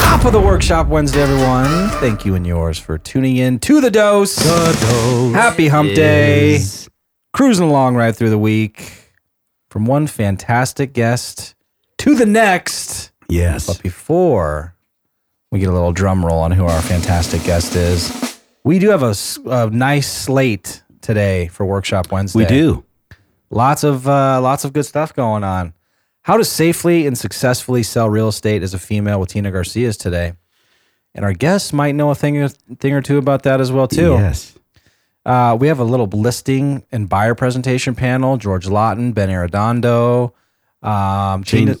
Top of the workshop Wednesday, everyone. Thank you and yours for tuning in to the dose. Happy hump day. Cruising along right through the week. From one fantastic guest to the next. Yes. But before we get a little drum roll on who our fantastic guest is, we do have a, s- a nice slate today for Workshop Wednesday. We do. Lots of uh, lots of good stuff going on. How to safely and successfully sell real estate as a female with Tina Garcia's today, and our guests might know a thing, thing or two about that as well too. Yes. Uh, we have a little listing and buyer presentation panel. George Lawton, Ben Arredondo, um, Shane- Tina,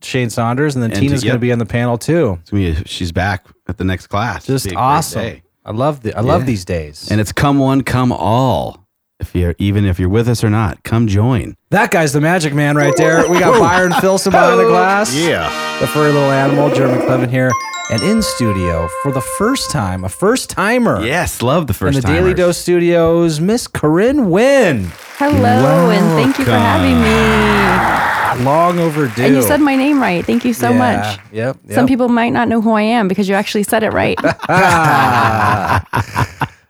Shane Saunders, and then And Tina's going to be on the panel too. She's back at the next class. Just a awesome. I love the I love these days. And it's come one, come all. If you're even if you're with us or not, come join. that guy's the magic man right there. We got Byron Filson behind the glass. Yeah. the furry little animal, Jeremy Clevin here, and in studio for the first time, a first timer Yes, love the first in first the Daily. Dose Studios, Miss Corinne Wynn. Hello, and thank you for having me. Long overdue. And you said my name right. Thank you so Yeah, much. Yep. yep. Some people might not know who I am because you actually said it right.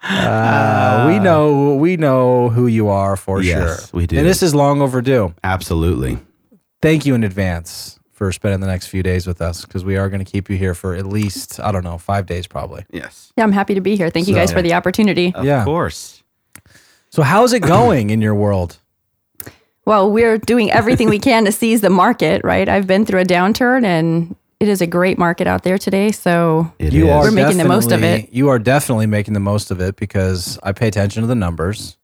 Uh, we know we know who you are for Yes, sure. we do. And this is long overdue. Absolutely. Thank you in advance for spending the next few days with us because we are going to keep you here for at least I don't know five days probably. Yes. yeah, I'm happy to be here. Thank you guys for the opportunity. Of Yeah. course. So how's it going in your world? Well, we're doing everything we can to seize the market, right? I've been through a downturn and it is a great market out there today. So It you is. are We're making the most of definitely- it. You are definitely making the most of it because I pay attention to the numbers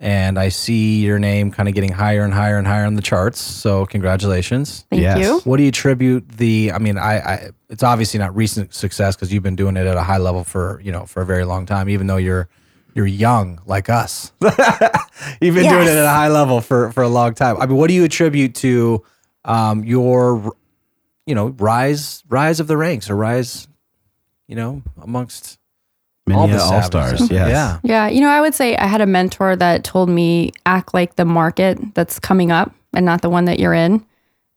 and I see your name kind of getting higher and higher and higher on the charts. So congratulations. thank Yes. you. What do you attribute the I mean, I, I it's obviously not recent success because you've been doing it at a high level for, you know, for a very long time, even though you're you're young like us. You've been doing it at a high level for for a long time. I mean, what do you attribute to um your you know, rise rise of the ranks or rise, you know, amongst all the all stars. Yes. Yeah. Yeah, you know, I would say I had a mentor that told me act like the market that's coming up and not the one that you're in.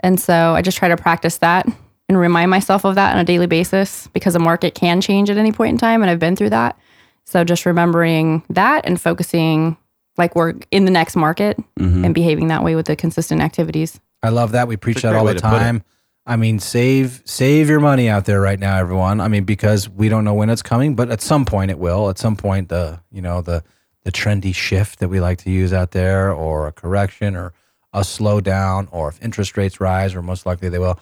And so I just try to practice that and remind myself of that on a daily basis because the market can change at any point in time and I've been through that. So just remembering that and focusing like we're in the next market Mhm. and behaving that way with the consistent activities. I love that. We preach that all way the to put it. time. I mean, save save your money out there right now, everyone. I mean, because we don't know when it's coming, but at some point it will. At some point, the you know the the trendy shift that we like to use out there, or a correction, or a slowdown, or if interest rates rise, or most likely they will.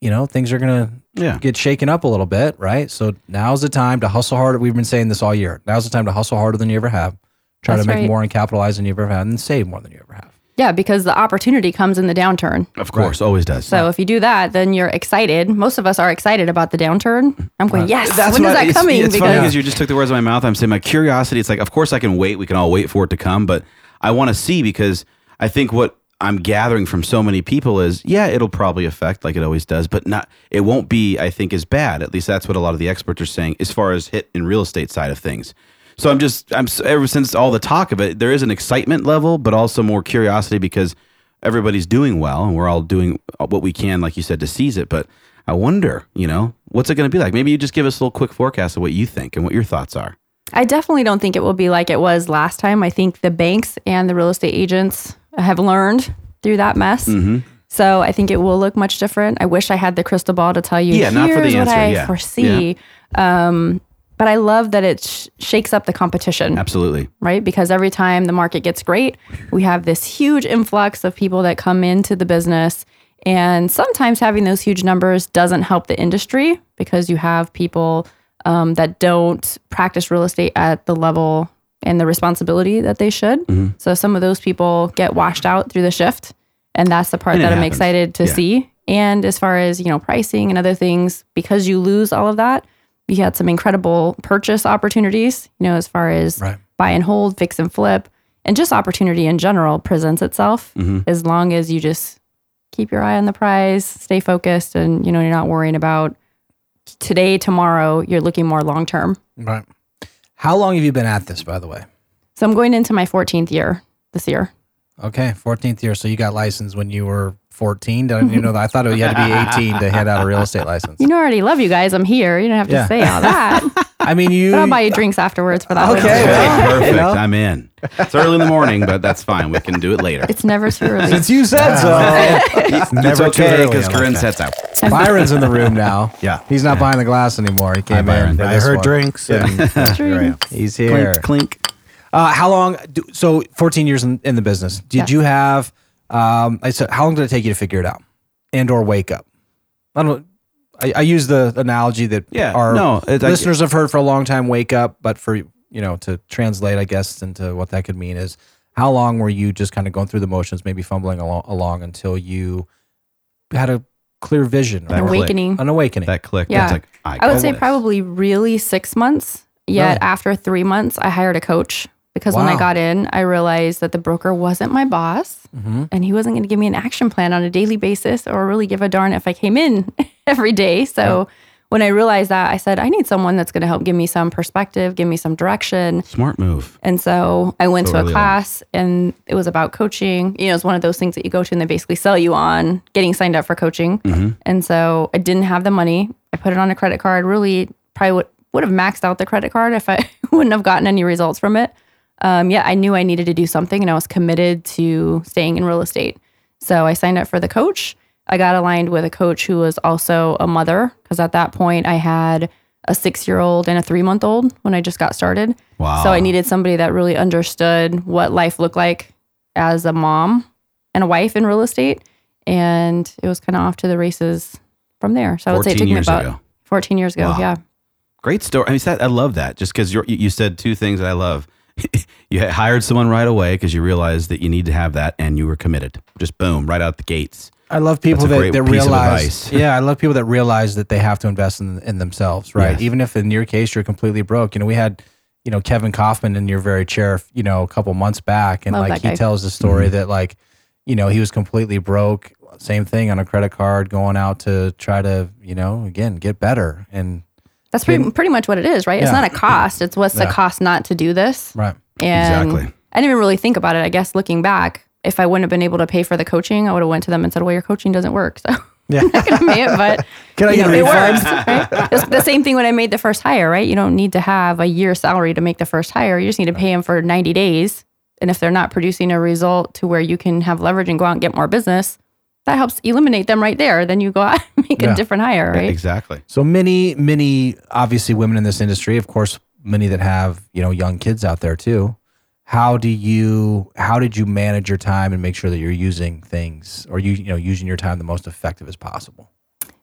You know, things are gonna Yeah. get shaken up a little bit, right? So now's the time to hustle harder. We've been saying this all year. Now's the time to hustle harder than you ever have. Try That's to make right. more and capitalize than you ever have, and save more than you ever have. Yeah, because the opportunity comes in the downturn. Of course, always does. So if you do that, then you're excited. Most of us are excited about the downturn. I'm going, yes, That's when is what- that it's, coming? It's funny because because you just took the words out of my mouth. I'm saying my curiosity. It's like, of course, I can wait. We can all wait for it to come, but I want to see because I think what I'm gathering from so many people is, yeah, it'll probably affect like it always does, but not. It won't be. I think as bad. At least that's what a lot of the experts are saying as far as hit in real estate side of things. So I'm just I'm ever since all the talk of it, there is an excitement level, but also more curiosity because everybody's doing well and we're all doing what we can, like you said, to seize it. But I wonder, you know, what's it going to be like? Maybe you just give us a little quick forecast of what you think and what your thoughts are. I definitely don't think it will be like it was last time. I think the banks and the real estate agents have learned through that mess. Mm-hmm. So I think it will look much different. I wish I had the crystal ball to tell you, Yeah, not for the here's what answer, I yeah. foresee. Um, but I love that it sh- shakes up the competition. Absolutely. right? Because every time the market gets great, we have this huge influx of people that come into the business. And sometimes having those huge numbers doesn't help the industry because you have people um, that don't practice real estate at the level and the responsibility that they should. So some of those people get washed out through the shift. And that's the part that I'm excited to Yeah. see. And as far as, you know, pricing and other things, because you lose all of that, you had some incredible purchase opportunities, you know, as far as Right. buy and hold, fix and flip, and just opportunity in general presents itself Mhm. as long as you just keep your eye on the prize, stay focused, and you know you're not worrying about today, tomorrow. You're looking more long term. Right. How long have you been at this, by the way? So I'm going into my 14th year this year. Okay, 14th year. So you got licensed when you were 14. Did I didn't know that? I thought you had to be 18 to hand out a real estate license. You know, I already love you guys. I'm here. You don't have to Yeah. say all that. I mean, you. but I'll buy you drinks afterwards for that. one. Okay. Hey, perfect. you know. I'm in. It's early in the morning, but that's fine. We can do it later. It's never too early. Since you said so. it's never too okay early, because I like Corinne sets out. Byron's in the room now. Yeah. He's not buying the glass anymore. He came Byron. in. for I heard one. drinks and here I. Drinks. He's here. Clink, clink. Uh, how long? Do, so 14 years in, in the business. Did Yes. you have? Um, I said, how long did it take you to figure it out, and or wake up? I don't. I, I use the analogy that Yeah, our no, it- I- listeners have heard for a long time. Wake up, but for you know to translate, I guess into what that could mean is how long were you just kind of going through the motions, maybe fumbling along, along until you had a clear vision, An or click. awakening. an awakening. That click. Yeah. Like, I, I would say this. probably really six months. Yet Really? after three months, I hired a coach because when I got in, I realized that the broker wasn't my boss Mhm. and he wasn't going to give me an action plan on a daily basis or really give a darn if I came in every day. So when I realized that, I said, I need someone that's going to help give me some perspective, give me some direction. Smart move. And so I went So to a early on. class and it was about coaching. You know, it's one of those things that you go to and they basically sell you on getting signed up for coaching. Mm-hmm. And so I didn't have the money. I put it on a credit card. Really, probably would, would have maxed out the credit card if I wouldn't have gotten any results from it. Um, yeah, I knew I needed to do something and I was committed to staying in real estate. So I signed up for the coach. I got aligned with a coach who was also a mother because at that point I had a six year old and a three month old when I just got started. Wow. So I needed somebody that really understood what life looked like as a mom and a wife in real estate. And it was kind of off to the races from there. So I would say it took me about ago. 14 years ago. Wow. Yeah. Great story. I mean, that, I love that just because you you said two things that I love. you hired someone right away because you realized that you need to have that and you were committed. Just boom, right out the gates. I love people that, that realize. yeah, I love people that realize that they have to invest in in themselves, right? Yes. Even if in your case you're completely broke. You know, we had you know Kevin Kaufman in your very chair, you know, a couple months back, and Love like he guy. tells the story Mm-hmm. that like you know he was completely broke. Same thing on a credit card, going out to try to you know again get better and That's pretty, pretty much what it is, right? It's not a cost. It's what's the cost not to do this. right. And Exactly. I didn't even really think about it. I guess looking back, if I wouldn't have been able to pay for the coaching, I would have went to them and said, "Well, your coaching doesn't work." So Yeah. Not gonna pay it, but Can I get know, it works. Right? It's the same thing when I made the first hire, right? You don't need to have a year's salary to make the first hire. You just need to pay them for 90 days. And if they're not producing a result to where you can have leverage and go out and get more business, that helps eliminate them right there. Then you go out and make Yeah. a different hire, right? Exactly. So many, many, obviously, women in this industry. Of course, many that have you know young kids out there too. How do you? How did you manage your time and make sure that you're using things or you you know using your time the most effective as possible?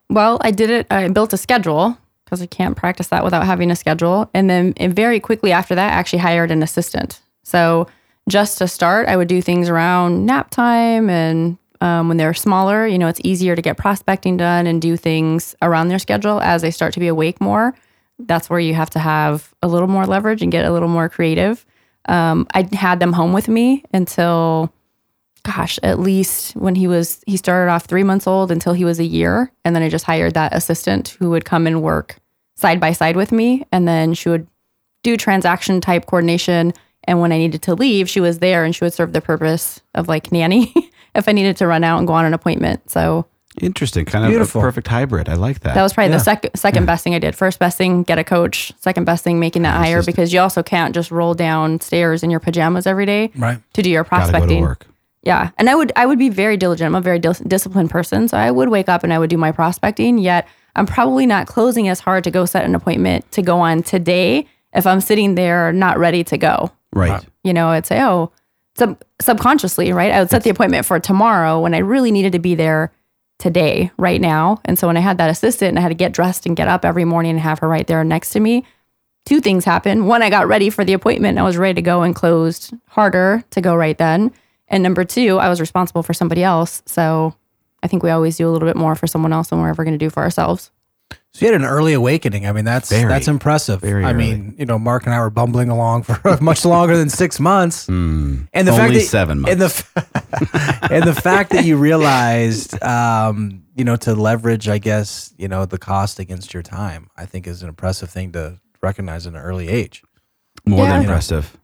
Well, I did it. I built a schedule because I can't practice that without having a schedule. And then and very quickly after that, I actually hired an assistant. So just to start, I would do things around nap time and um, when they're smaller, you know, it's easier to get prospecting done and do things around their schedule as they start to be awake more. That's where you have to have a little more leverage and get a little more creative. Um, I had them home with me until gosh, at least when he was, he started off three months old until he was a year. And then I just hired that assistant who would come and work side by side with me. And then she would do transaction type coordination. And when I needed to leave, she was there and she would serve the purpose of like nanny if I needed to run out and go on an appointment. So Interesting. Kind of Beautiful. a perfect hybrid. I like that. that was probably Yeah. the sec- second best thing I did. First best thing, get a coach. Second best thing, making that hire because you also can't just roll downstairs in your pajamas every day Right. to do your Gotta go to prospecting. work. Yeah, and I would I would be very diligent. I'm a very dis- disciplined person, so I would wake up and I would do my prospecting. Yet I'm probably not closing as hard to go set an appointment to go on today if I'm sitting there not ready to go. Right. You know, I'd say, oh, sub- subconsciously, right? I would set the appointment for tomorrow when I really needed to be there today, right now. And so when I had that assistant and I had to get dressed and get up every morning and have her right there next to me, two things happened. One, I got ready for the appointment. and I was ready to go and closed harder to go right then. And number two, I was responsible for somebody else. So I think we always do a little bit more for someone else than we're ever going to do for ourselves. So you had an early awakening. I mean, that's Very. that's impressive. Very I mean, you know, Mark and I were bumbling along for much longer than six months. Mm. And the Only fact that seven months. and the and the fact that you realized, um, you know, to leverage, I guess, you know, the cost against your time, I think is an impressive thing to recognize in an early age. More Yeah. than impressive.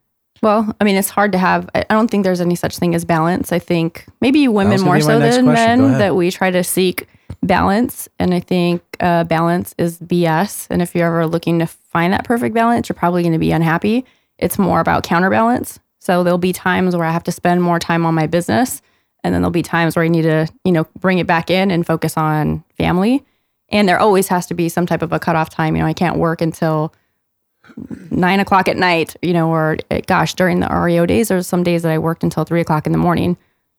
Well, I mean, it's hard to have. I I don't think there's any such thing as balance. I think maybe women more so than question. Men that we try to seek balance. And I think uh, balance is BS. And if you're ever looking to find that perfect balance, you're probably going to be unhappy. It's more about counterbalance. So there'll be times where I have to spend more time on my business, and then there'll be times where I need to, you know, bring it back in and focus on family. And there always has to be some type of a cutoff time. You know, I can't work until nine o'clock at night, you know, or eh, gosh, during the REO days, there's some days that I worked until three o'clock in the morning.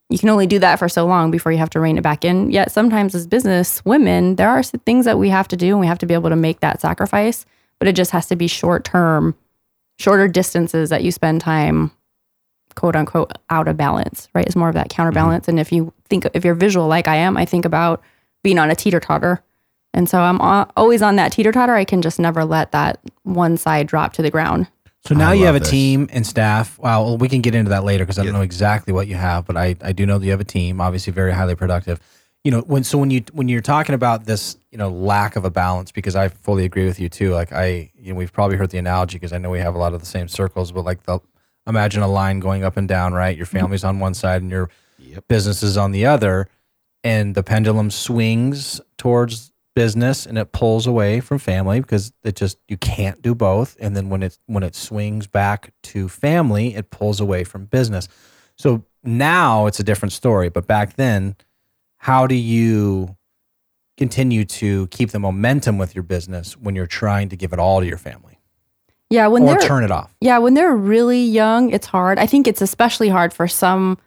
You can only do that for so long before you have to rein it back in. Yet sometimes as business women, there are things that we have to do and we have to be able to make that sacrifice, but it just has to be short term, shorter distances that you spend time quote unquote out of balance, right? It's more of that counterbalance. Mm-hmm. And if you think, if you're visual like I am, I think about being on a teeter totter. And so I'm always on that teeter totter. I can just never let that one side drop to the ground. So now I you have a this. team and staff. Well, we can get into that later because I don't know exactly what you have, but I, I do know that you have a team, obviously very highly productive. You know, when so when you when you're talking about this, you know, lack of a balance, because I fully agree with you too. Like I, you know, we've probably heard the analogy because I know we have a lot of the same circles, but like the imagine a line going up and down, right? Your mm-hmm. family's on one side and your business is on the other, and the pendulum swings towards business and it pulls away from family because it just you can't do both and then when it when it swings back to family it pulls away from business so now it's a different story but back then how do you continue to keep the momentum with your business when you're trying to give it all to your family Yeah, when or they're turn it off Yeah, when they're really young, it's hard. I think it's especially hard for some.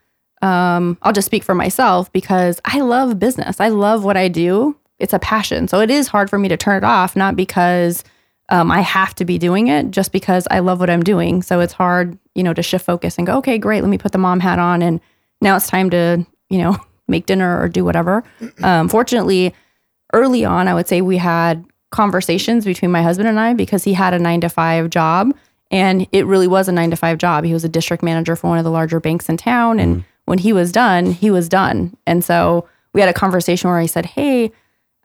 Um, I'll just speak for myself because I love business. I love what I do. It's a passion. So it is hard for me to turn it off, not because um, I have to be doing it, just because I love what I'm doing. So it's hard, you know, to shift focus and go, okay, great, let me put the mom hat on. And now it's time to, you know, make dinner or do whatever. Um, fortunately, early on, I would say we had conversations between my husband and I because he had a nine to five job and it really was a nine to five job. He was a district manager for one of the larger banks in town. And when he was done, he was done. And so we had a conversation where he said, Hey,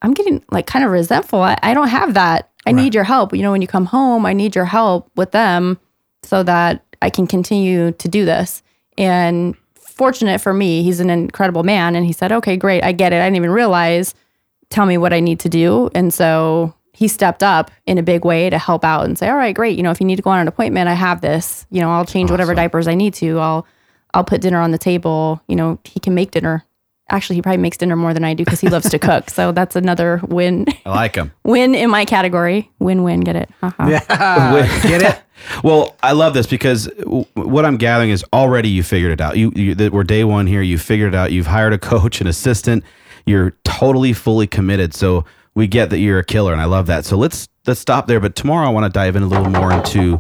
I'm getting like kind of resentful. I, I don't have that. I need your help. You know, when you come home, I need your help with them so that I can continue to do this. And fortunate for me, he's an incredible man. And he said, Okay, great. I get it. I didn't even realize tell me what I need to do. And so he stepped up in a big way to help out and say, all right, great. You know, if you need to go on an appointment, I have this, you know, I'll change whatever diapers I need to. I'll, I'll put dinner on the table. You know, he can make dinner. Actually, he probably makes dinner more than I do because he loves to cook. So that's another win, I like him. win in my category. Win, win. Get it? Haha. yeah get it Well, I love this because w- what I'm gathering is already you figured it out. You, you that we're day one here. You figured it out. You've hired a coach, an assistant. You're totally fully committed. So we get that you're a killer, and I love that. So let's let's stop there. But tomorrow I want to dive in a little more into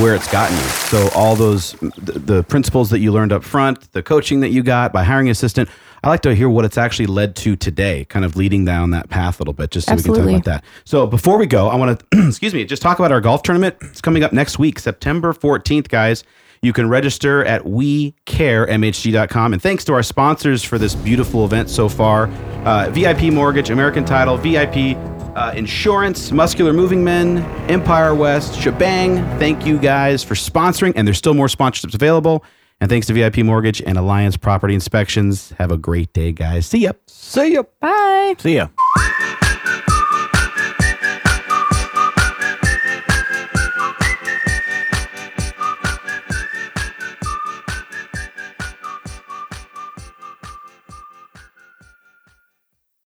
where it's gotten you. So all those the, the principles that you learned up front, the coaching that you got by hiring an assistant. I like to hear what it's actually led to today, kind of leading down that path a little bit, just so we can talk about that. So before we go, I want to excuse me, just talk about our golf tournament. It's coming up next week, September 14th, guys. You can register at wecaremhg.com. And thanks to our sponsors for this beautiful event so far uh, VIP Mortgage, American Title, VIP uh, Insurance, Muscular Moving Men, Empire West, Shebang. Thank you guys for sponsoring. And there's still more sponsorships available. And thanks to VIP Mortgage and Alliance Property Inspections. Have a great day, guys. See ya. see ya Bye. see ya